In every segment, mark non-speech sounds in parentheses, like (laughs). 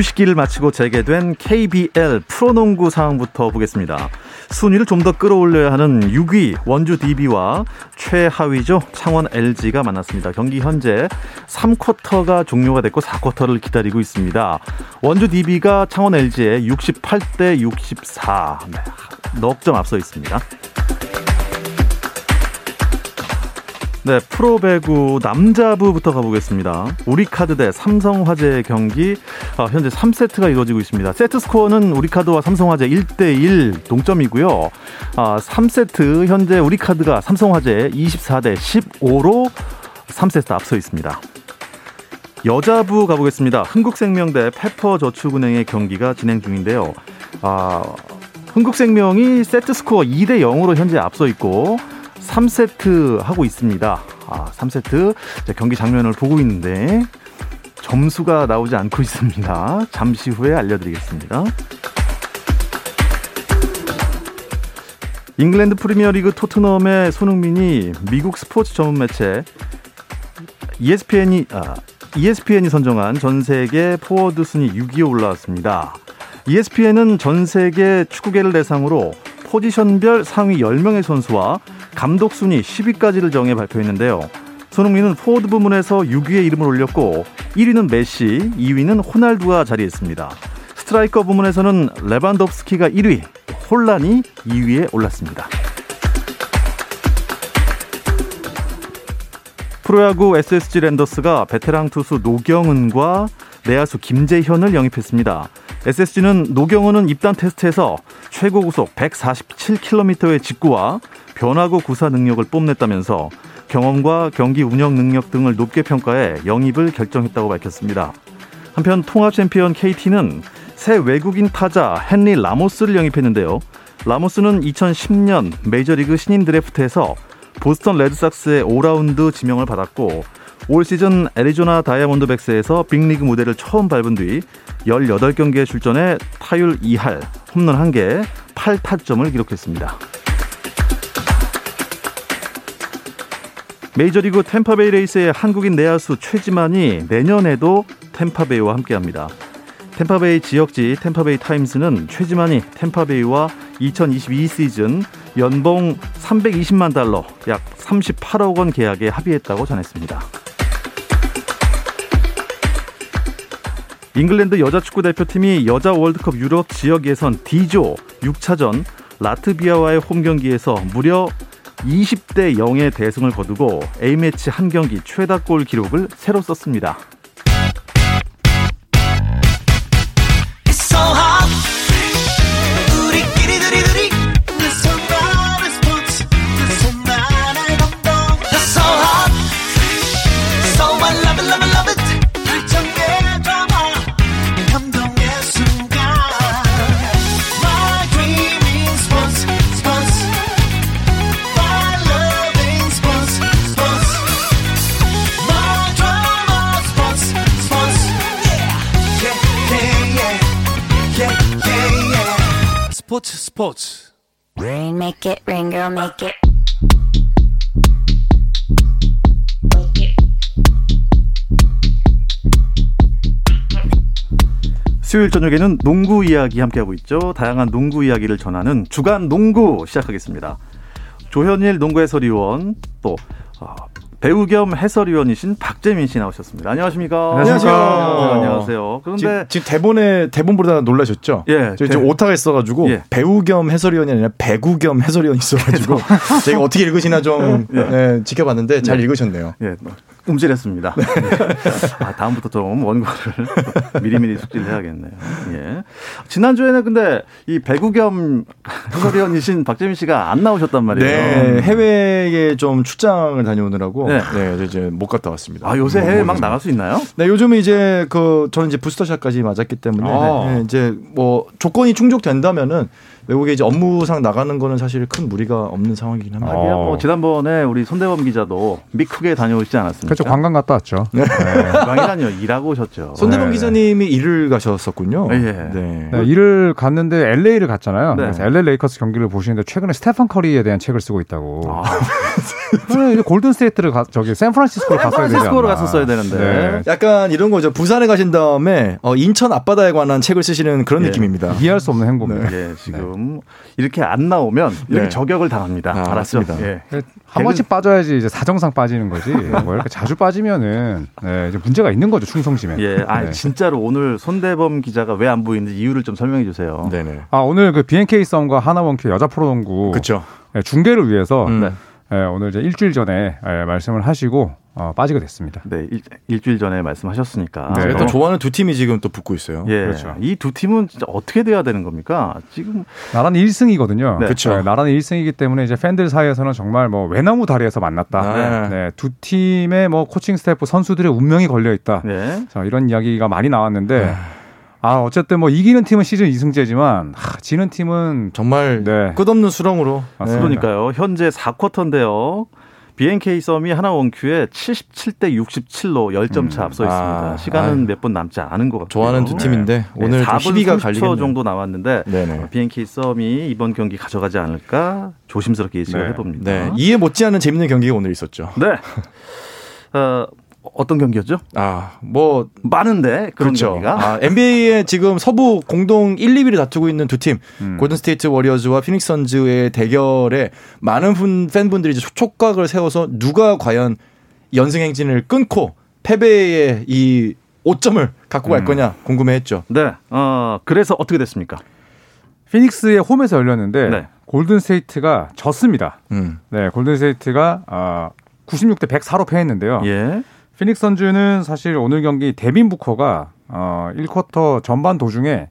휴식기를 마치고 재개된 KBL 프로농구 상황부터 보겠습니다. 순위를 좀 더 끌어올려야 하는 6위 원주 DB와 최하위죠 창원 LG가 만났습니다. 경기 현재 3쿼터가 종료가 됐고 4쿼터를 기다리고 있습니다. 원주 DB가 창원 LG에 68대 64 네, 넉점 앞서 있습니다. 네, 프로 배구 남자부부터 가보겠습니다. 우리카드 대 삼성화재 경기 어, 현재 3세트가 이루어지고 있습니다. 세트 스코어는 우리카드와 삼성화재 1대1 동점이고요. 아, 3세트 현재 우리카드가 삼성화재 24대 15로 3세트 앞서 있습니다. 여자부 가보겠습니다. 흥국생명 대 페퍼저축은행의 경기가 진행 중인데요. 아, 흥국생명이 세트 스코어 2대 0으로 현재 앞서 있고 3세트 하고 있습니다. 아, 3세트 경기 장면을 보고 있는데 점수가 나오지 않고 있습니다. 잠시 후에 알려드리겠습니다. 잉글랜드 프리미어리그 토트넘의 손흥민이 미국 스포츠 전문 매체 ESPN이 아, ESPN이 선정한 전 세계 포워드 순위 6위에 올라왔습니다. ESPN은 전 세계 축구계를 대상으로 포지션별 상위 10명의 선수와 감독 순위 10위까지를 정해 발표했는데요. 손흥민은 포워드 부문에서 6위에 이름을 올렸고 1위는 메시, 2위는 호날두가 자리했습니다. 스트라이커 부문에서는 레반도프스키가 1위, 홀란이 2위에 올랐습니다. 프로야구 SSG 랜더스가 베테랑 투수 노경은과 내야수 김재현을 영입했습니다. SSG는 노경은은 입단 테스트에서 최고 구속 147km의 직구와 변화구 구사 능력을 뽐냈다면서 경험과 경기 운영 능력 등을 높게 평가해 영입을 결정했다고 밝혔습니다. 한편 통합 챔피언 KT는 새 외국인 타자 헨리 라모스를 영입했는데요. 라모스는 2010년 메이저리그 신인 드래프트에서 보스턴 레드삭스의 5라운드 지명을 받았고 올 시즌 애리조나 다이아몬드백스에서 빅리그 무대를 처음 밟은 뒤 18경기에 출전해 타율 2할, 홈런 1개, 8타점을 기록했습니다. 메이저리그 템파베이 레이스의 한국인 내야수 최지만이 내년에도 템파베이와 함께합니다. 템파베이 지역지 템파베이 타임스는 최지만이 템파베이와 2022 시즌 연봉 320만 달러, 약 38억 원 계약에 합의했다고 전했습니다. 잉글랜드 여자 축구 대표팀이 여자 월드컵 유럽 지역 예선 D조 6차전 라트비아와의 홈 경기에서 무려 20대 0의 대승을 거두고 A매치 한 경기 최다골 기록을 새로 썼습니다. 스포츠 Rain make it rain girl make it 수요일 저녁에는 농구 이야기 함께하고 있죠. 다양한 농구 이야기를 전하는 주간 농구 시작하겠습니다. 조현일 농구 해설위원 또 어, 배우 겸 해설위원이신 박재민 씨 나오셨습니다. 안녕하십니까? 안녕하세요. 안녕하세요. 안녕하세요. 그런데 지금, 대본에 대본 보다 놀라셨죠? 예, 저희 지금 대- 오타가 있어가지고 예. 배우 겸 해설위원이 아니라 배구 겸 해설위원이 있어가지고 제가 어떻게 읽으시나 좀 (laughs) 예, 지켜봤는데 잘 읽으셨네요. 예, 뭐, 움찔했습니다. 네. (laughs) 아, 다음부터 좀 원고를 (laughs) 미리미리 숙지를 해야겠네요. 예. 지난주에는 근데 이 배구 겸 해설위원이신 박재민 씨가 안 나오셨단 말이에요. 네, 해외에 좀 출장을 다녀오느라고 네, 네 이제 못 갔다 왔습니다. 아, 요새 해외 막 나갈 수 있나요? 네, 요즘은 이제 그 저는 이제 부스터샷까지 맞았기 때문에 아. 네, 이제 뭐 조건이 충족된다면은 외국에 이제 업무상 나가는 거는 사실 큰 무리가 없는 상황이긴 합니다. 아, 뭐 지난번에 우리 손대범 기자도 미국에 다녀오시지 않았습니까? 그렇죠. 관광 갔다 왔죠. 네. 관광이라니요. 일하고 오셨죠. 손대범 네. 기자님이 일을 가셨었군요. 예. 네. 네. 일을 갔는데 LA를 갔잖아요. 네. 그래서 LA 레이커스 경기를 보시는데 최근에 스테판 커리에 대한 책을 쓰고 있다고. 아. 골든 스테이트를 가, 저기 샌프란시스코를 갔어야 되지 샌프란시스코를 갔었어야 되는데. 네. 약간 이런 거죠. 부산에 가신 다음에 어, 인천 앞바다에 관한 책을 쓰시는 그런 예. 느낌입니다. 이해할 수 없는 행보입니다. 예, 지금 이렇게 안 나오면 이렇게 네. 저격을 당합니다. 아, 알았습니다. 예. 한 번씩 빠져야지 이제 사정상 빠지는 거지. 뭐 이렇게 자주 빠지면은 네, 이제 문제가 있는 거죠 충성심에. 예, 아 네. 진짜로 오늘 손대범 기자가 왜 안 보이는지 이유를 좀 설명해 주세요. 네네. 아 오늘 그 BNK 썸과 하나원큐 여자 프로농구 그쵸. 네, 중계를 위해서 음. 네. 네, 오늘 이제 일주일 전에 네, 말씀을 하시고 어, 빠지게 됐습니다. 네, 일, 주일 전에 말씀하셨으니까. 네. 또 좋아하는 두 팀이 지금 또 붙고 있어요. 예, 그렇죠. 이 두 팀은 진짜 어떻게 돼야 되는 겁니까? 지금 나란히 1승이거든요. 네. 그렇죠. 네, 나란히 1승이기 때문에 이제 팬들 사이에서는 정말 뭐 외나무 다리에서 만났다. 네. 네. 두 팀의 뭐 코칭 스태프 선수들의 운명이 걸려 있다. 네. 자, 이런 이야기가 많이 나왔는데. 네. 아 어쨌든 뭐 이기는 팀은 시즌 2승째지만 하, 지는 팀은 정말 네. 끝없는 수렁으로. 네. 그러니까요. 현재 4쿼터인데요. BNK 썸이 하나 원큐에 77대 67로 10점 차 음. 앞서 있습니다. 아, 시간은 몇 분 남지 않은 것 같아요. 좋아하는 두 팀인데 네. 오늘 네, 4분 30초 정도 나왔는데 네네. BNK 썸이 이번 경기 가져가지 않을까 조심스럽게 예측을 네. 해봅니다. 네. 이해 못지않은 재밌는 경기가 오늘 있었죠. 네. (laughs) 어, 어떤 경기였죠? 아, 뭐 많은데 그런 그렇죠. 경기가. 아, NBA에 지금 서부 공동 1, 2위를 다투고 있는 두 팀, 음. 골든 스테이트 워리어즈와 피닉스 선즈의 대결에 많은 분 팬분들이 이제 촉각을 세워서 누가 과연 연승 행진을 끊고 패배의 이 오점을 갖고 갈 음. 거냐 궁금해했죠. 네. 어, 그래서 어떻게 됐습니까? 피닉스의 홈에서 열렸는데 네. 골든 스테이트가 졌습니다. 음. 네, 골든 스테이트가 어, 96대 104로 패했는데요. 예. 피닉스 선즈는 사실 오늘 경기 데빈 부커가 어 1쿼터 전반 도중에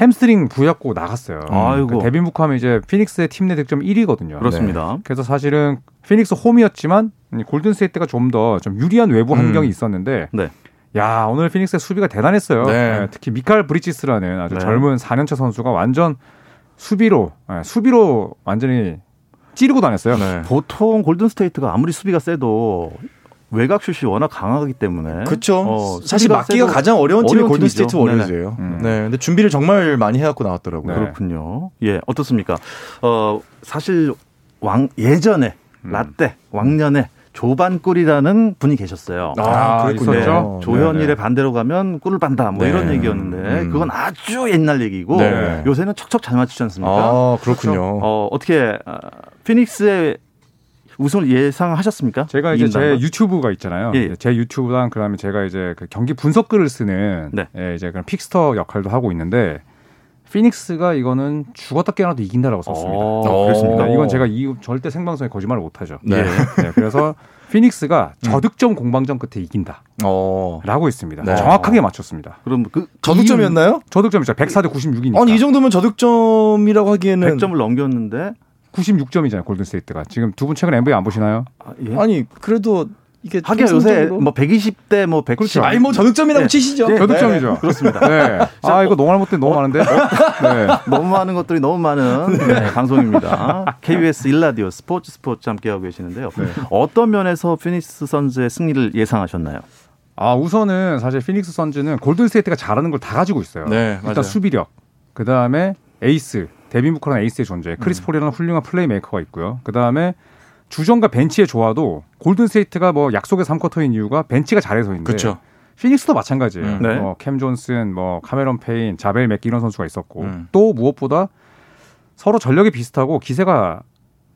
햄스트링 부여잡고 나갔어요. 아이고. 그 데빈 부커 하면 이제 피닉스의 팀 내 득점 1위거든요. 그렇습니다. 네. 그래서 사실은 피닉스 홈이었지만 골든 스테이트가 좀 더좀 좀 유리한 외부 환경이 음. 있었는데 네. 야 오늘 피닉스의 수비가 대단했어요. 네. 네, 특히 미칼 브리지스라는 아주 네. 젊은 4년차 선수가 완전 수비로 네, 수비로 완전히 찌르고 다녔어요. 네. 보통 골든 스테이트가 아무리 수비가 세도 외곽 슛이 워낙 강하기 때문에 그렇죠. 어, 사실 막기가 가장 어려운 팀이 골든 스테이트 워리어즈예요. 음. 네, 근데 준비를 정말 많이 해갖고 나왔더라고요. 네. 그렇군요. 예, 어떻습니까? 어, 사실 왕 예전에 음. 라떼 왕년에 조반꿀이라는 분이 계셨어요. 아, 아 그랬군요. 네, 조현일의 네네. 반대로 가면 꿀을 빤다 뭐 네. 이런 얘기였는데 음. 그건 아주 옛날 얘기고 네. 요새는 척척 잘 맞추지 않습니까? 아, 그렇군요. 그렇죠? 어, 어떻게 어, 피닉스의 우승을 예상하셨습니까? 제가 이제 제 유튜브가 있잖아요. 예. 제 유튜브랑 그다음에 제가 이제 그 경기 분석글을 쓰는 네. 예, 이제 그런 픽스터 역할도 하고 있는데 피닉스가 이거는 죽었다 깨어나도 이긴다라고 썼습니다. 어, 그렇습니까? 네, 이건 제가 이 절대 생방송에 거짓말을 못하죠. 네. 네. 그래서 (laughs) 피닉스가 음. 저득점 공방전 끝에 이긴다. 어. 라고 했습니다. 네. 정확하게 맞췄습니다. 그럼 그 저득점이었나요? 저득점이죠. 104대 96이니까. 아니 이 정도면 저득점이라고 하기에는 100점을 넘겼는데 96점이잖아요. 골든스테이트가. 지금 두 분 최근 NBA 안 보시나요? 아, 예? 아니 그래도 이게 하긴 요새 뭐 120대 뭐 110. 그렇죠. 아니 뭐 저득점이라고 네. 치시죠. 네. 저득점이죠. 네. 그렇습니다. 네. (laughs) 아 이거 너무 잘못된 너무 많은데. (laughs) 네. 너무 많은 것들이 너무 많은 네, 방송입니다. KBS 1라디오 스포츠 스포츠 함께 하고 계시는데요. 네. 어떤 면에서 피닉스 선즈의 승리를 예상하셨나요? 아 우선은 사실 피닉스 선즈는 골든 스테이트가 잘하는 걸 다 가지고 있어요. 네, 일단 맞아요. 수비력, 그 다음에 에이스, 데빈 부커라는 에이스의 존재, 크리스 음. 폴이라는 훌륭한 플레이메이커가 있고요. 그 다음에 주전과 벤치의 조화도 골든 스테이트가 뭐 약속의 3쿼터인 이유가 벤치가 잘해서 있는데 그쵸. 피닉스도 마찬가지예요. 음. 네. 뭐 캠 존슨, 뭐 카메론 페인, 자벨 맥기 이런 선수가 있었고 음. 또 무엇보다 서로 전력이 비슷하고 기세가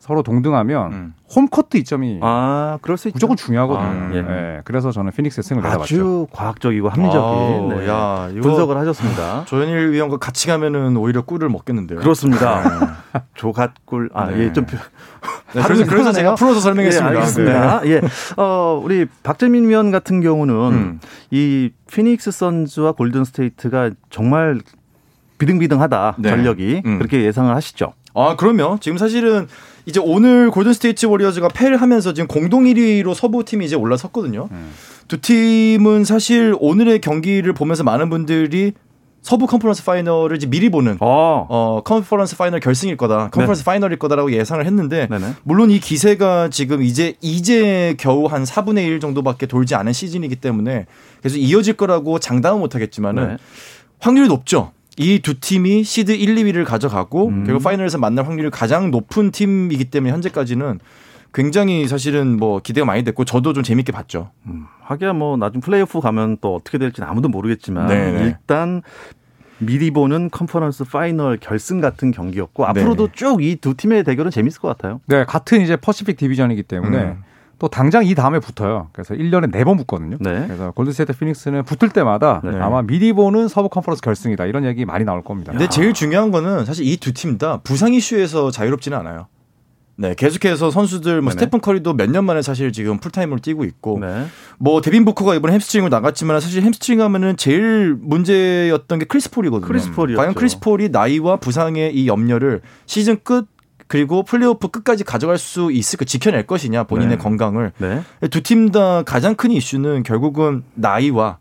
서로 동등하면 음. 홈코트 이점이 아, 그럴 수 무조건 있죠. 중요하거든요. 아, 예. 네, 그래서 저는 피닉스의 승을 내다봤죠. 아주 과학적이고 합리적인 아, 네. 야, 분석을 하셨습니다. (laughs) 조현일 위원과 같이 가면은 오히려 꿀을 먹겠는데요. 그렇습니다. 네. (laughs) 조같꿀. 아, 네. 예, 좀 네, 그래서, 그래서 제가 풀어서 설명했습니다. 예, 알겠습니다. 네. 예. 어, 우리 박재민 위원 같은 경우는 음. 이 피닉스 선즈와 골든 스테이트가 정말 비등비등하다. 네. 전력이. 음. 그렇게 예상을 하시죠. 아, 그러면 지금 사실은 이제 오늘 골든 스테이트 워리어즈가 패를 하면서 지금 공동 1위로 서부 팀이 이제 올라섰거든요. 음. 두 팀은 사실 오늘의 경기를 보면서 많은 분들이 서부 컨퍼런스 파이널을 이제 미리 보는 어, 어 컨퍼런스 파이널 결승일 거다. 컨퍼런스 네. 파이널일 거다라고 예상을 했는데 네네. 물론 이 기세가 지금 이제 이제 겨우 한 4분의 1 정도밖에 돌지 않은 시즌이기 때문에 계속 이어질 거라고 장담은 못 하겠지만은 네. 확률이 높죠. 이 두 팀이 시드 1, 2위를 가져가고 음. 결국 파이널에서 만날 확률이 가장 높은 팀이기 때문에 현재까지는 굉장히 사실은 뭐 기대가 많이 됐고 저도 좀 재밌게 봤죠. 음, 하기야 뭐 나중 플레이오프 가면 또 어떻게 될지는 아무도 모르겠지만 네네. 네. 일단 미리 보는 컨퍼런스 파이널 결승 같은 경기였고 앞으로도 네. 쭉 이 두 팀의 대결은 재밌을 것 같아요. 네, 같은 이제 퍼시픽 디비전이기 때문에 음. 또 당장 이 다음에 붙어요. 그래서 1년에 4번 붙거든요. 네. 그래서 골든스테이트 피닉스는 붙을 때마다 네. 아마 미리 보는 서부 컨퍼런스 결승이다. 이런 얘기 많이 나올 겁니다. 근데 제일 중요한 거는 사실 이 두 팀 다 부상 이슈에서 자유롭지는 않아요. 네, 계속해서 선수들 뭐 네네. 스테판 커리도 몇 년 만에 사실 지금 풀타임으로 뛰고 있고 네. 뭐 데빈 부커가 이번에 햄스트링을 나갔지만 사실 햄스트링 하면은 제일 문제였던 게 크리스 폴이거든요. 크리스 폴이 과연 크리스 폴이 나이와 부상의 이 염려를 시즌 끝 그리고 플레이오프 끝까지 가져갈 수 있을까 지켜낼 것이냐 본인의 네. 건강을 네. 두 팀 다 가장 큰 이슈는 결국은 나이와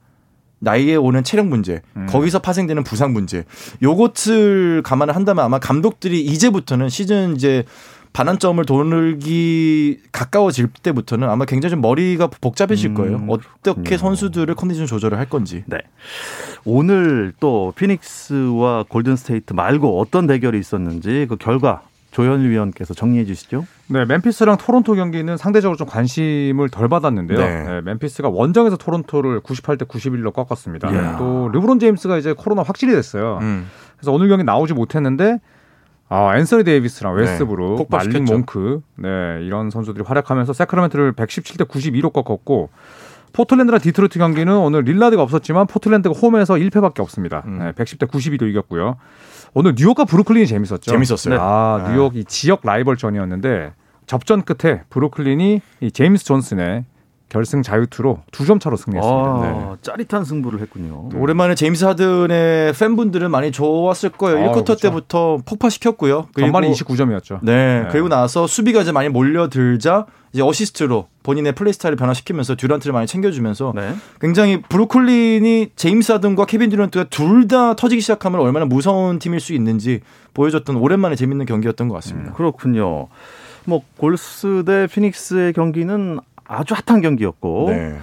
나이에 오는 체력 문제, 음. 거기서 파생되는 부상 문제, 요것을 감안을 한다면 아마 감독들이 이제부터는 시즌 이제 반환점을 돌기 가까워질 때부터는 아마 굉장히 좀 머리가 복잡해질 음, 거예요. 음, 어떻게 선수들을 컨디션 조절을 할 건지. 네. 오늘 또 피닉스와 골든 스테이트 말고 어떤 대결이 있었는지 그 결과 조현일 위원께서 정리해 주시죠. 네, 멤피스랑 토론토 경기는 상대적으로 좀 관심을 덜 받았는데요. 네. 네 멤피스가 원정에서 토론토를 98대 91로 꺾었습니다. 예. 또 르브론 제임스가 이제 코로나 확실히 됐어요. 음. 그래서 오늘 경기 나오지 못했는데 아, 앤서니 데이비스랑 웨스트브룩, 네, 말릭 몽크, 네, 이런 선수들이 활약하면서 새크라멘토를 117대 92로 꺾었고 포틀랜드랑 디트로이트 경기는 오늘 릴라드가 없었지만 포틀랜드가 홈에서 1패밖에 없습니다. 음. 네, 110대 92로 이겼고요. 오늘 뉴욕과 브루클린이 재밌었죠. 재밌었어요. 아, 네. 뉴욕 이 지역 라이벌전이었는데 접전 끝에 브루클린이 이 제임스 존슨의 결승 자유투로 두 점 차로 승리했습니다. 아, 네. 짜릿한 승부를 했군요. 오랜만에 제임스 하든의 팬분들은 많이 좋았을 거예요. 아, 1쿼터 그렇죠. 때부터 폭파시켰고요. 전반에 29점이었죠. 네, 네. 그리고 나서 수비가 이제 많이 몰려들자 이제 어시스트로 본인의 플레이 스타일을 변화시키면서 듀란트를 많이 챙겨주면서 네. 굉장히 브루클린이 제임스 하든과 케빈 듀란트가 둘 다 터지기 시작하면 얼마나 무서운 팀일 수 있는지 보여줬던 오랜만에 재밌는 경기였던 것 같습니다. 음, 그렇군요. 뭐 골스 대 피닉스의 경기는 아주 핫한 경기였고 네.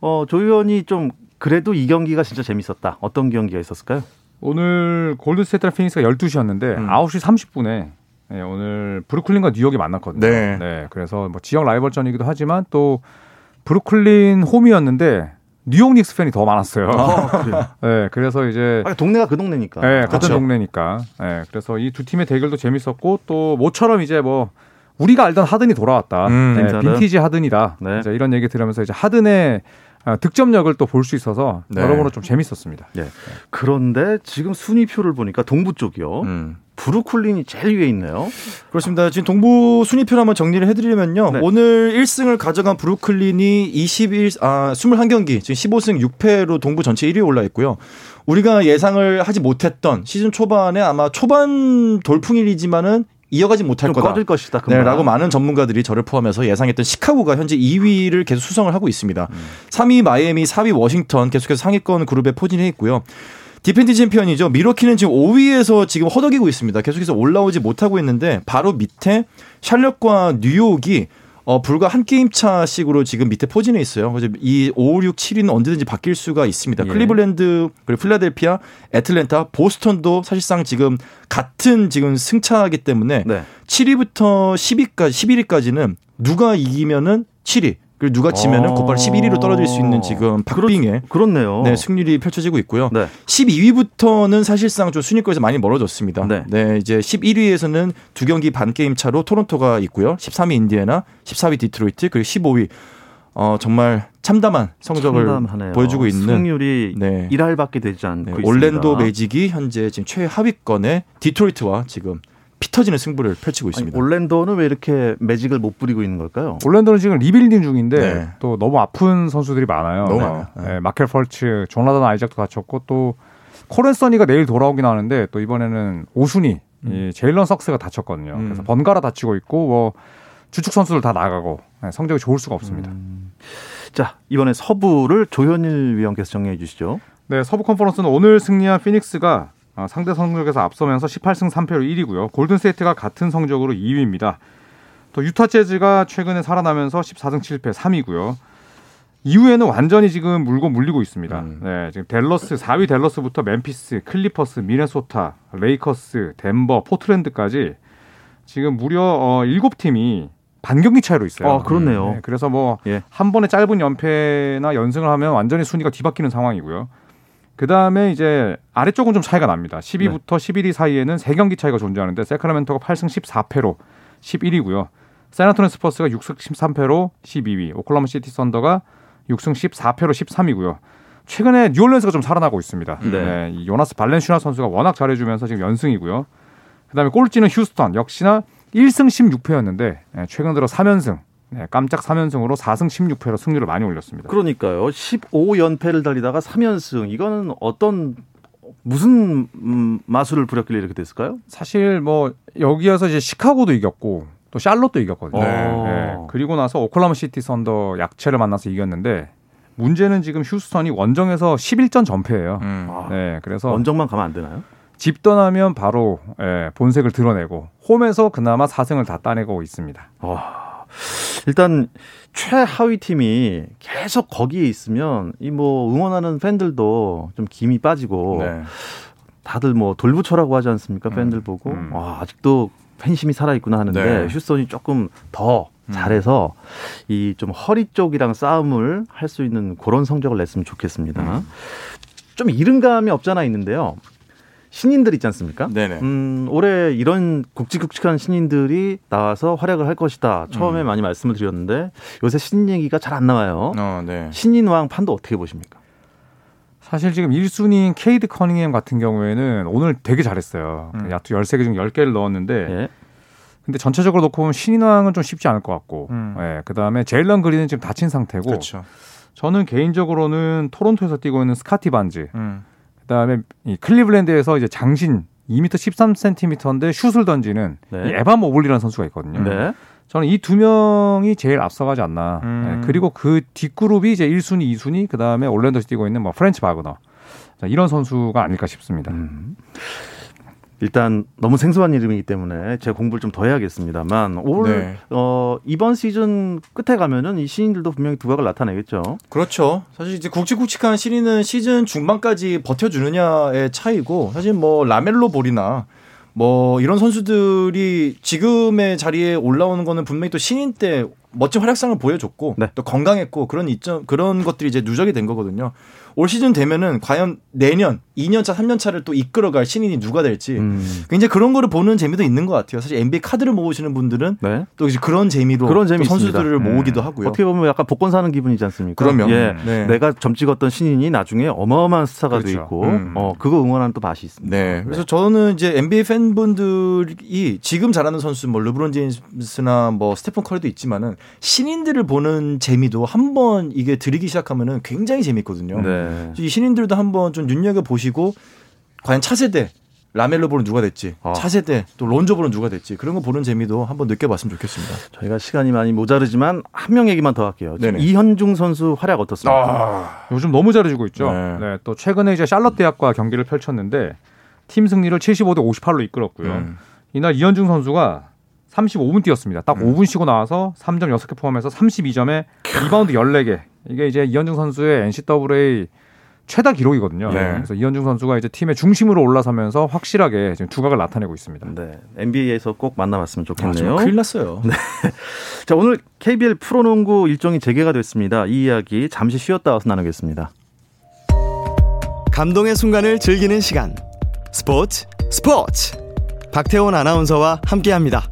어, 조 의원이 좀 그래도 이 경기가 진짜 재밌었다. 어떤 경기가 있었을까요? 오늘 골드스테이트랑 피닉스가 12시였는데 음. 9시 30분에 네, 오늘 브루클린과 뉴욕이 만났거든요. 네. 네. 그래서 뭐 지역 라이벌전이기도 하지만 또 브루클린 홈이었는데 뉴욕 닉스 팬이 더 많았어요. 아, (laughs) 네, 그래서 이제 아, 동네가 그 동네니까. 네, 같은 그렇죠. 동네니까. 네, 그래서 이 두 팀의 대결도 재밌었고 또 모처럼 이제 뭐 우리가 알던 하든이 돌아왔다. 음, 네, 빈티지 하든이다. 네. 이런 얘기 들으면서 이제 하든의 아, 득점력을 또 볼 수 있어서 네. 여러모로 좀 재밌었습니다. 네. 그런데 지금 순위표를 보니까 동부 쪽이요. 음. 브루클린이 제일 위에 있네요. 그렇습니다. 지금 동부 순위표를 한번 정리를 해드리면요. 네. 오늘 1승을 가져간 브루클린이 21, 아, 21경기, 지금 15승 6패로 동부 전체 1위에 올라 있고요. 우리가 예상을 하지 못했던 시즌 초반에 아마 초반 돌풍일이지만은 이어가지 못할 거다. 꺼질 것이다. 네, 라고 많은 전문가들이 저를 포함해서 예상했던 시카고가 현재 2위를 계속 수성을 하고 있습니다. 음. 3위 마이애미, 4위 워싱턴 계속해서 상위권 그룹에 포진해 있고요. defending 챔피언이죠. 밀워키는 지금 5위에서 지금 허덕이고 있습니다. 계속해서 올라오지 못하고 있는데 바로 밑에 샬럿과 뉴욕이 어, 불과 한 게임 차씩으로 지금 밑에 포진해 있어요. 그래서 이 5, 6, 7위는 언제든지 바뀔 수가 있습니다. 예. 클리블랜드, 그리고 필라델피아, 애틀랜타, 보스턴도 사실상 지금 같은 지금 승차하기 때문에 네. 7위부터 10위까지, 11위까지는 누가 이기면은 7위, 그리고 누가 지면은 곧바로 11위로 떨어질 수 있는 지금 박빙의 그렇, 네요 네, 승률이 펼쳐지고 있고요. 네. 12위부터는 사실상 좀 순위권에서 많이 멀어졌습니다. 네. 네, 이제 11위에서는 두 경기 반 게임 차로 토론토가 있고요. 13위 인디애나, 14위 디트로이트, 그리고 15위 어 정말 참담한 성적을 참담하네요. 보여주고 있는 승률이 네. 1할밖에 되지 않고 네, 있습니다. 올랜도 매직이 현재 지금 최하위권의 디트로이트와 지금 피 터지는 승부를 펼치고 있습니다. 아니, 올랜도는 왜 이렇게 매직을 못 부리고 있는 걸까요? 올랜도는 지금 리빌딩 중인데 네. 또 너무 아픈 선수들이 많아요. 너무 많아요. 네. 네. 마켈 펄츠, 조나단 아이작도 다쳤고 또 콜 앤서니가 내일 돌아오긴 하는데 또 이번에는 오순이 음. 이 제일런 석스가 다쳤거든요. 음. 그래서 번갈아 다치고 있고 뭐 주축 선수들 다 나가고 네, 성적이 좋을 수가 없습니다. 음. 자 이번에 서부를 조현일 위원께서 정리해 주시죠. 네, 서부 컨퍼런스는 오늘 승리한 피닉스가 어, 상대 성적에서 앞서면서 18승 3패로 1위고요. 골든스테이트가 같은 성적으로 2위입니다. 또 유타 재즈가 최근에 살아나면서 14승 7패 3위고요. 이후에는 완전히 지금 물고 물리고 있습니다. 음. 네, 지금 댈러스 4위 댈러스부터 멤피스, 클리퍼스, 미네소타, 레이커스, 덴버, 포트랜드까지 지금 무려 어 7팀이 반경기 차이로 있어요. 아, 그렇네요. 네, 그래서 뭐한 예. 번에 짧은 연패나 연승을 하면 완전히 순위가 뒤바뀌는 상황이고요. 그 다음에 이제 아래쪽은 좀 차이가 납니다. 10위부터 네. 11위 사이에는 3경기 차이가 존재하는데 새크라멘토가 8승 14패로 11위고요. 샌안토니오 스퍼스가 6승 13패로 12위, 오클라호마 시티 썬더가 6승 14패로 13위고요. 최근에 뉴올리언스가 좀 살아나고 있습니다. 네. 네 요나스 발란슈나스 선수가 워낙 잘해주면서 지금 연승이고요. 그다음에 꼴찌는 휴스턴 역시나 1승 16패였는데 최근 들어 3연승 네, 깜짝 3연승으로 4승 16패로 승률을 많이 올렸습니다. 그러니까요. 15연패를 달리다가 3연승. 이거는 어떤 무슨 음, 마술을 부렸길래 이렇게 됐을까요? 사실 뭐 여기에서 이제 시카고도 이겼고 또 샬롯도 이겼거든요. 네. 네. 그리고 나서 오클라마 시티 선더 약체를 만나서 이겼는데 문제는 지금 휴스턴이 원정에서 11전 전패예요. 음. 네. 그래서 원정만 가면 안 되나요? 집 떠나면 바로 예, 본색을 드러내고 홈에서 그나마 4승을 다 따내고 있습니다. 와. 일단 최하위 팀이 계속 거기에 있으면 이 뭐 응원하는 팬들도 좀 김이 빠지고 네. 다들 뭐 돌부처라고 하지 않습니까? 팬들 음, 보고 음. 와, 아직도 팬심이 살아 있구나 하는데 네. 휴스턴이 조금 더 음. 잘해서 음. 이좀 허리 쪽이랑 싸움을 할 수 있는 그런 성적을 냈으면 좋겠습니다. 음. 좀 이른감이 없잖아 있는데요. 신인들 있지 않습니까? 네네. 음, 올해 이런 굵직굵직한 신인들이 나와서 활약을 할 것이다. 처음에 음. 많이 말씀을 드렸는데 요새 신인 얘기가 잘 안 나와요. 어, 네. 신인왕 판도 어떻게 보십니까? 사실 지금 1순위인 케이드 커닝햄 같은 경우에는 오늘 되게 잘했어요. 음. 야투 13개 중 10개를 넣었는데 예. 근데 전체적으로 놓고 보면 신인왕은 좀 쉽지 않을 것 같고 음. 예, 그다음에 제일런 그린은 지금 다친 상태고 그렇죠. 저는 개인적으로는 토론토에서 뛰고 있는 스카티 반즈 음. 그다음에 이 클리블랜드에서 이제 장신 2m 13cm인데 슛을 던지는 네. 에반 모블리라는 선수가 있거든요. 네. 저는 이 두 명이 제일 앞서가지 않나. 음. 네. 그리고 그 뒷그룹이 이제 1순위, 2순위, 그 다음에 올랜도에서 뛰고 있는 뭐 프란츠 바그너. 자, 이런 선수가 아닐까 싶습니다. 음. 일단 너무 생소한 이름이기 때문에 제가 공부를 좀 더 해야겠습니다만 올 네. 어, 이번 시즌 끝에 가면은 이 신인들도 분명히 두각을 나타내겠죠. 그렇죠. 사실 이제 굵직굵직한 신인은 시즌 중반까지 버텨주느냐의 차이고 사실 뭐 라멜로 볼이나 뭐 이런 선수들이 지금의 자리에 올라오는 거는 분명히 또 신인 때 멋진 활약상을 보여줬고 네. 또 건강했고 그런 이점 그런 것들이 이제 누적이 된 거거든요. 올 시즌 되면은 과연 내년 2년차, 3년차를 또 이끌어갈 신인이 누가 될지 음. 굉장히 그런 거를 보는 재미도 있는 것 같아요. 사실 NBA 카드를 모으시는 분들은 네. 또 그런 재미로 그런 재미 선수들을 네. 모으기도 하고요. 어떻게 보면 약간 복권 사는 기분이지 않습니까? 그러면 예, 네. 내가 점 찍었던 신인이 나중에 어마어마한 스타가 그렇죠. 돼 있고 음. 어 그거 응원하는 또 맛이 있습니다. 네. 그래서 저는 이제 NBA 팬분들이 지금 잘하는 선수 뭐 르브론 제임스나 뭐 스테픈 커리도 있지만은 신인들을 보는 재미도 한번 이게 들이기 시작하면은 굉장히 재밌거든요. 네. 네. 이 신인들도 한번 좀 눈여겨 보시고 과연 차세대 라멜로 보는 누가 됐지 아. 차세대 또 론조 보는 누가 됐지 그런 거 보는 재미도 한번 느껴봤으면 좋겠습니다. 저희가 시간이 많이 모자르지만 한 명 얘기만 더 할게요. 이현중 선수 활약 어떻습니까? 아. 요즘 너무 잘해주고 있죠. 네. 네. 또 최근에 이제 샬럿 대학과 경기를 펼쳤는데 팀 승리를 75대 58로 이끌었고요. 음. 이날 이현중 선수가 35분 뛰었습니다. 딱 음. 5분 쉬고 나와서 3점 6개 포함해서 32점에 리바운드 14개. 이게 이제 이현중 선수의 NCAA 최다 기록이거든요. 네. 그래서 이현중 선수가 이제 팀의 중심으로 올라서면서 확실하게 지금 두각을 나타내고 있습니다. 네. NBA에서 꼭 만나봤으면 좋겠네요. 아, 큰일 났어요. (laughs) 네. 자, 오늘 KBL 프로농구 일정이 재개가 됐습니다. 이 이야기 잠시 쉬었다 와서 나누겠습니다. 감동의 순간을 즐기는 시간. 스포츠 스포츠. 박태원 아나운서와 함께합니다.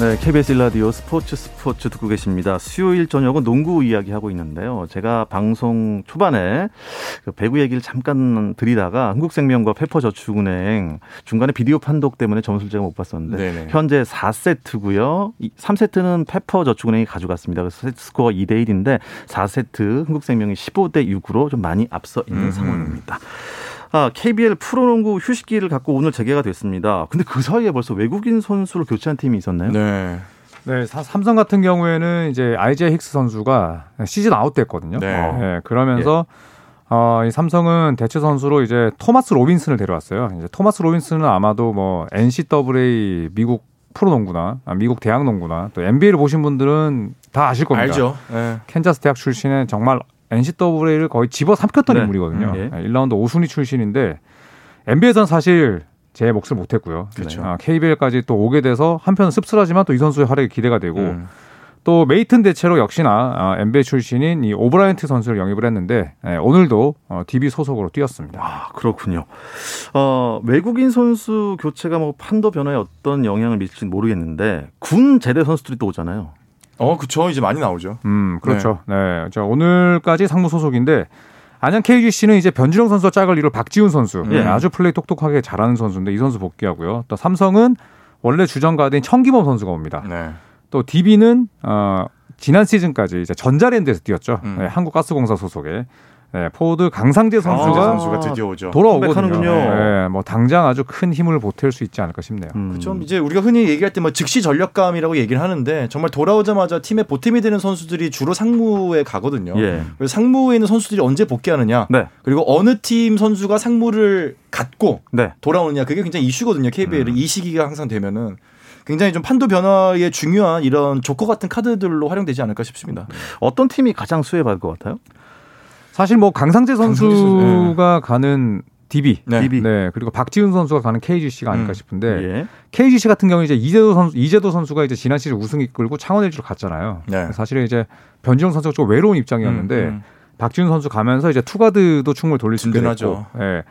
네, KBS 라디오 스포츠 스포츠 듣고 계십니다. 수요일 저녁은 농구 이야기 하고 있는데요. 제가 방송 초반에 그 배구 얘기를 잠깐 드리다가 한국생명과 페퍼저축은행 중간에 비디오 판독 때문에 점수를 제가 못 봤었는데 네네. 현재 4세트고요. 3세트는 페퍼저축은행이 가져갔습니다. 그래서 세트 스코어 2대 1인데 4세트 한국생명이 15대 6으로 좀 많이 앞서 있는 음. 상황입니다. 아, KBL 프로농구 휴식기를 갖고 오늘 재개가 됐습니다. 근데 그 사이에 벌써 외국인 선수를 교체한 팀이 있었나요? 네. 네, 삼성 같은 경우에는 이제 아이제 힉스 선수가 시즌 아웃됐거든요. 네. 네 그러면서 예. 어, 이 삼성은 대체 선수로 이제 토마스 로빈슨을 데려왔어요. 이제 토마스 로빈슨은 아마도 뭐 NCAA 미국 프로농구나 아, 미국 대학농구나 또 NBA를 보신 분들은 다 아실 겁니다. 알죠. 네. 캔자스 대학 출신의 정말 NCAA를 거의 집어 삼켰던 네. 인물이거든요. 음, 예. 1라운드 5순위 출신인데 NBA에서는 사실 제 몫을 못했고요. 그렇죠. 아, KBL까지 또 오게 돼서 한편은 씁쓸하지만 또 이 선수의 활약이 기대가 되고 음. 또 메이튼 대체로 역시나 아, NBA 출신인 이 오브라이언트 선수를 영입을 했는데 예, 오늘도 어, DB 소속으로 뛰었습니다. 아 그렇군요. 어, 외국인 선수 교체가 뭐 판도 변화에 어떤 영향을 미칠지는 모르겠는데 군 제대 선수들이 또 오잖아요. 어, 그쵸. 이제 많이 나오죠. 음, 그렇죠. 네. 네. 자, 오늘까지 상무 소속인데 안양 KGC는 이제 변준영 선수와 짝을 이룰 박지훈 선수. 네. 아주 플레이 똑똑하게 잘하는 선수인데 이 선수 복귀하고요. 또 삼성은 원래 주전 가드인 청기범 선수가 옵니다. 네. 또 DB는 어 지난 시즌까지 이제 전자랜드에서 뛰었죠. 음. 네, 한국가스공사 소속에 네, 포워드 강상재 선수가, 아, 선수가 드디어 오죠. 돌아오거든요. 네, 뭐 당장 아주 큰 힘을 보탤 수 있지 않을까 싶네요. 음. 그렇죠. 이제 우리가 흔히 얘기할 때 뭐 즉시 전력감이라고 얘기를 하는데 정말 돌아오자마자 팀의 보탬이 되는 선수들이 주로 상무에 가거든요. 예. 그래서 상무에 있는 선수들이 언제 복귀하느냐, 네. 그리고 어느 팀 선수가 상무를 갔다 네. 돌아오느냐 그게 굉장히 이슈거든요. KBL은 음. 이 시기가 항상 되면은. 굉장히 좀 판도 변화에 중요한 이런 조커 같은 카드들로 활용되지 않을까 싶습니다. 어떤 팀이 가장 수혜받을 것 같아요? 사실 뭐 강상재 선수가 네. 가는 DB, 네. DB, 네 그리고 박지훈 선수가 가는 KGC가 아닐까 음. 싶은데 예. KGC 같은 경우 이제 이재도 선수 이재도 선수가 이제 지난 시즌 우승 이끌고 창원 LG로 갔잖아요. 네. 사실은 이제 변지영 선수가 좀 외로운 입장이었는데 음, 음. 박지훈 선수 가면서 이제 투가드도 충분히 돌릴 수 있게 됐고, 예.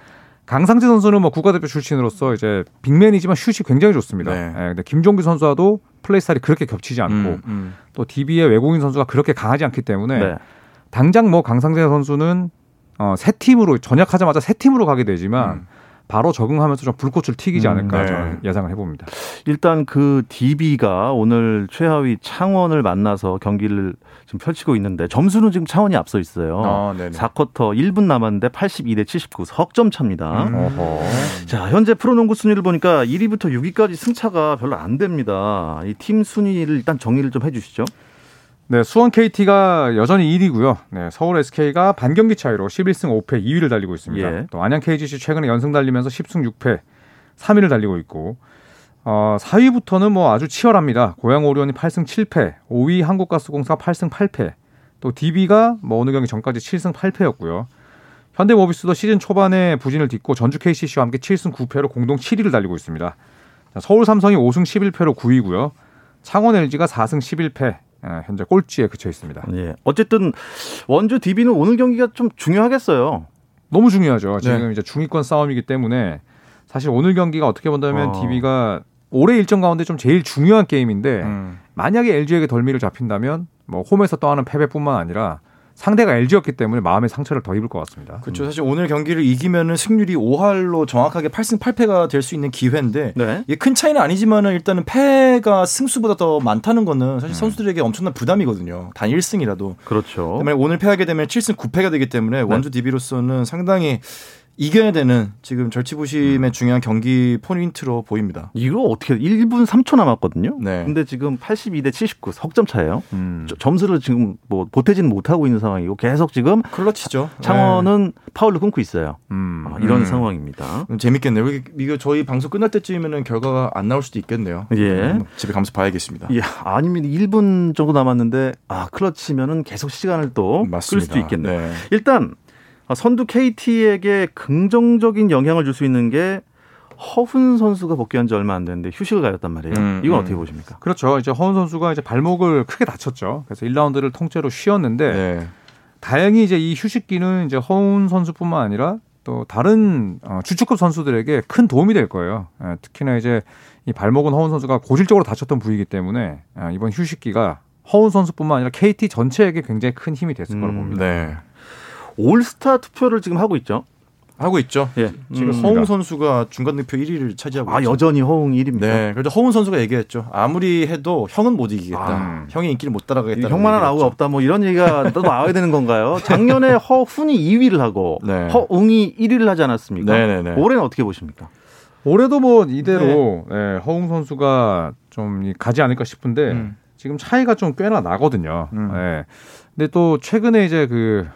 강상재 선수는 뭐 국가대표 출신으로서 이제 빅맨이지만 슛이 굉장히 좋습니다. 네. 예, 근데 김종규 선수와도 플레이 스타일이 그렇게 겹치지 않고 음, 음. 또 DB의 외국인 선수가 그렇게 강하지 않기 때문에. 네. 당장 뭐 강상재 선수는 어, 새 팀으로 전역하자마자 새 팀으로 가게 되지만 음. 바로 적응하면서 좀 불꽃을 튀기지 음, 않을까 음, 네. 저는 예상을 해봅니다. 일단 그 DB가 오늘 최하위 창원을 만나서 경기를 지금 펼치고 있는데 점수는 지금 창원이 앞서 있어요. 아, 4쿼터 1분 남았는데 82대 79 석점 차입니다. 음. 자 현재 프로농구 순위를 보니까 1위부터 6위까지 승차가 별로 안 됩니다. 이 팀 순위를 일단 정리를 좀 해주시죠. 네, 수원 KT가 여전히 1위고요. 네, 서울 SK가 반경기 차이로 11승 5패 2위를 달리고 있습니다. 예. 또 안양 KGC 최근에 연승 달리면서 10승 6패 3위를 달리고 있고 어, 4위부터는 뭐 아주 치열합니다. 고양 오리온이 8승 7패, 5위 한국가스공사 8승 8패, 또 DB가 뭐 어느 경기 전까지 7승 8패였고요. 현대모비스도 시즌 초반에 부진을 딛고 전주 KCC와 함께 7승 9패로 공동 7위를 달리고 있습니다. 자, 서울 삼성이 5승 11패로 9위고요. 창원 LG가 4승 11패, 예, 현재 꼴찌에 그쳐 있습니다. 예. 어쨌든 원주 DB는 오늘 경기가 좀 중요하겠어요. 너무 중요하죠. 지금 네. 이제 중위권 싸움이기 때문에 사실 오늘 경기가 어떻게 본다면 어. DB가 올해 일정 가운데 좀 제일 중요한 게임인데 음. 만약에 LG에게 덜미를 잡힌다면 뭐 홈에서 떠하는 패배뿐만 아니라 상대가 LG였기 때문에 마음의 상처를 더 입을 것 같습니다. 그렇죠. 사실 오늘 경기를 이기면은 승률이 5할로 정확하게 8승 8패가 될 수 있는 기회인데 네. 이게 큰 차이는 아니지만은 일단은 패가 승수보다 더 많다는 거는 사실 음. 선수들에게 엄청난 부담이거든요. 단 1승이라도. 그렇죠. 그다음에 오늘 패하게 되면 7승 9패가 되기 때문에 네. 원주 DB로서는 상당히 이겨야 되는 지금 절치부심의 중요한 경기 포인트로 보입니다. 이거 어떻게 1분 3초 남았거든요. 네. 근데 지금 82 대 79 석점 차예요. 음. 점수를 지금 뭐 보태지는 못하고 있는 상황이고 계속 지금 클러치죠. 창원은 네. 파울을 끊고 있어요. 음. 아, 이런 음. 상황입니다. 재밌겠네요. 이거 저희 방송 끝날 때쯤이면 결과가 안 나올 수도 있겠네요. 예. 음, 집에 가면서 봐야겠습니다. 예. 아니면 1분 정도 남았는데 아 클러치면은 계속 시간을 또 끌 수도 있겠네요. 네. 일단 아, 선두 KT에게 긍정적인 영향을 줄 수 있는 게 허훈 선수가 복귀한 지 얼마 안 됐는데 휴식을 가졌단 말이에요. 음, 이건 음. 어떻게 보십니까? 그렇죠. 이제 허훈 선수가 이제 발목을 크게 다쳤죠. 그래서 1라운드를 통째로 쉬었는데 네. 다행히 이제 이 휴식기는 이제 허훈 선수뿐만 아니라 또 다른 어, 주축급 선수들에게 큰 도움이 될 거예요. 예, 특히나 이제 이 발목은 허훈 선수가 고질적으로 다쳤던 부위이기 때문에 아, 이번 휴식기가 허훈 선수뿐만 아니라 KT 전체에게 굉장히 큰 힘이 됐을 음, 거라고 봅니다. 네. 올스타 투표를 지금 하고 있죠. 하고 있죠. 예. 지금 음. 허웅 선수가 중간 득표 1위를 차지하고 아, 있죠. 여전히 허웅 1위입니다. 네. 그래서 허웅 선수가 얘기했죠. 아무리 해도 형은 못 이기겠다. 아. 형의 인기를 못 따라가겠다. 형만한 아우가 없다. 뭐 이런 얘기가 또 나와야 되는 건가요? 작년에 (laughs) 허훈이 2위를 하고 네. 허웅이 1위를 하지 않았습니까? 네네네. 올해는 어떻게 보십니까? 올해도 뭐 이대로 네. 네, 허웅 선수가 좀 가지 않을까 싶은데 음. 지금 차이가 좀 꽤나 나거든요. 음. 네. 근데 또 최근에 이제 그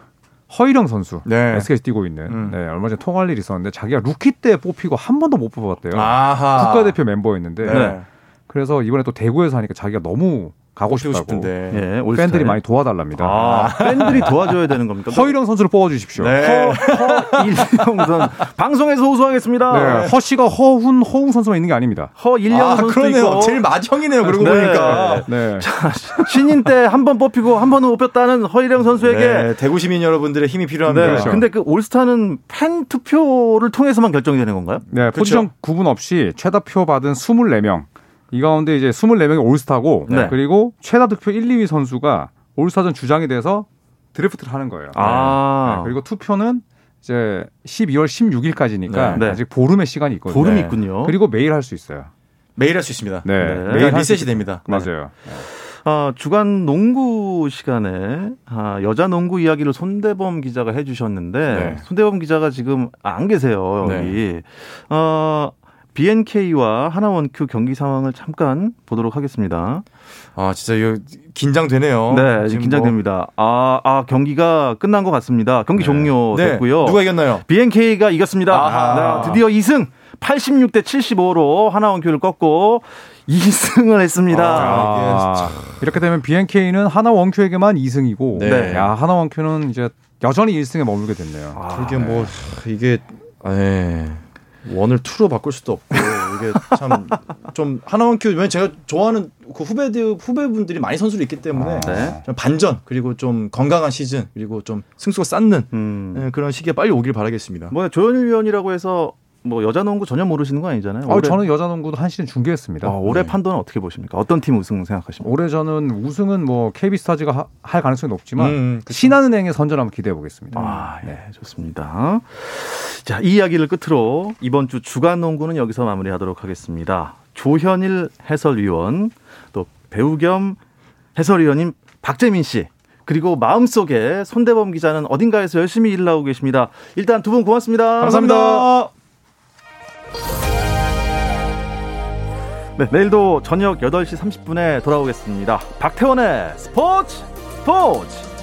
허일영 선수 네. SK에서 뛰고 있는 음. 네, 얼마 전에 통화할 일이 있었는데 자기가 루키 때 뽑히고 한 번도 못 뽑았대요. 아하. 국가대표 멤버였는데 네. 그래서 이번에 또 대구에서 하니까 자기가 너무 가고 싶다고 싶은데 예, 팬들이 많이 도와달랍니다. 아, 팬들이 도와줘야 되는 겁니까? (laughs) 허일영 선수를 뽑아주십시오. 네. 허일영 (laughs) 선 방송에서 호소하겠습니다. 네. 허 씨가 허훈 허웅 선수만 있는 게 아닙니다. 허일영 아, 선수 그러네요. 있고. 제일 맏형이네요. 그러고 네. 보니까. 네. 자, 신인 때 한 번 뽑히고 한 번은 못 뽑혔다는 허일영 선수에게 네, 대구 시민 여러분들의 힘이 필요합니다. 네. 그렇죠. 근데 그 올스타는 팬 투표를 통해서만 결정이 되는 건가요? 네, 포지션 그렇죠. 구분 없이 최다표 받은 24명 이 가운데 이제 24명이 올스타고 네. 그리고 최다 득표 1, 2위 선수가 올스타전 주장이 돼서 드래프트를 하는 거예요. 아. 네. 그리고 투표는 이제 12월 16일까지니까 네. 아직 보름의 시간이 있거든요. 보름이 있군요. 그리고 매일 할 수 있어요. 매일 할 수 있습니다. 네. 네. 매일 리셋이 됩니다. 맞아요. 아, 주간 농구 시간에 아, 여자 농구 이야기를 손대범 기자가 해주셨는데 네. 손대범 기자가 지금 안 계세요 여기. 네. 어, BNK와 하나원큐 경기 상황을 잠깐 보도록 하겠습니다. 아, 진짜 이거 긴장되네요. 네, 긴장됩니다. 뭐... 아, 아, 경기가 끝난 것 같습니다. 경기 네. 종료됐고요. 네. 누가 이겼나요? BNK가 이겼습니다. 네, 드디어 2승 86대 75로 하나원큐를 꺾고 2승을 했습니다. 아, 아, 이렇게 되면 BNK는 하나원큐에게만 2승이고 네. 야, 하나원큐는 이제 여전히 1승에 머물게 됐네요. 아, 이게 뭐 이게 에 원을 투로 바꿀 수도 없고 이게 참 좀 하나원 큐 왜냐면 제가 좋아하는 그 후배들 후배분들이 많이 선수를 있기 때문에 아, 네. 반전 그리고 좀 건강한 시즌 그리고 좀 승수가 쌓는 음. 네, 그런 시기에 빨리 오길 바라겠습니다. 뭐 조현일 위원이라고 해서 뭐 여자 농구 전혀 모르시는 거 아니잖아요. 아, 저는 여자 농구도 한 시즌 중계했습니다. 아, 올해 네. 판단은 어떻게 보십니까? 어떤 팀 우승 생각하십니까? 올해 저는 우승은 뭐 KB 스타즈가 하, 할 가능성이 높지만 음, 신한은행의 선전 한번 기대해 보겠습니다. 아, 네, 좋습니다. 자, 이 이야기를 끝으로 이번 주 주간 농구는 여기서 마무리하도록 하겠습니다. 조현일 해설위원 또 배우 겸 해설위원님 박재민 씨 그리고 마음속에 손대범 기자는 어딘가에서 열심히 일 나오고 계십니다. 일단 두 분 고맙습니다. 감사합니다. 감사합니다. 네, 내일도 저녁 8시 30분에 돌아오겠습니다. 박태원의 스포츠 스포츠!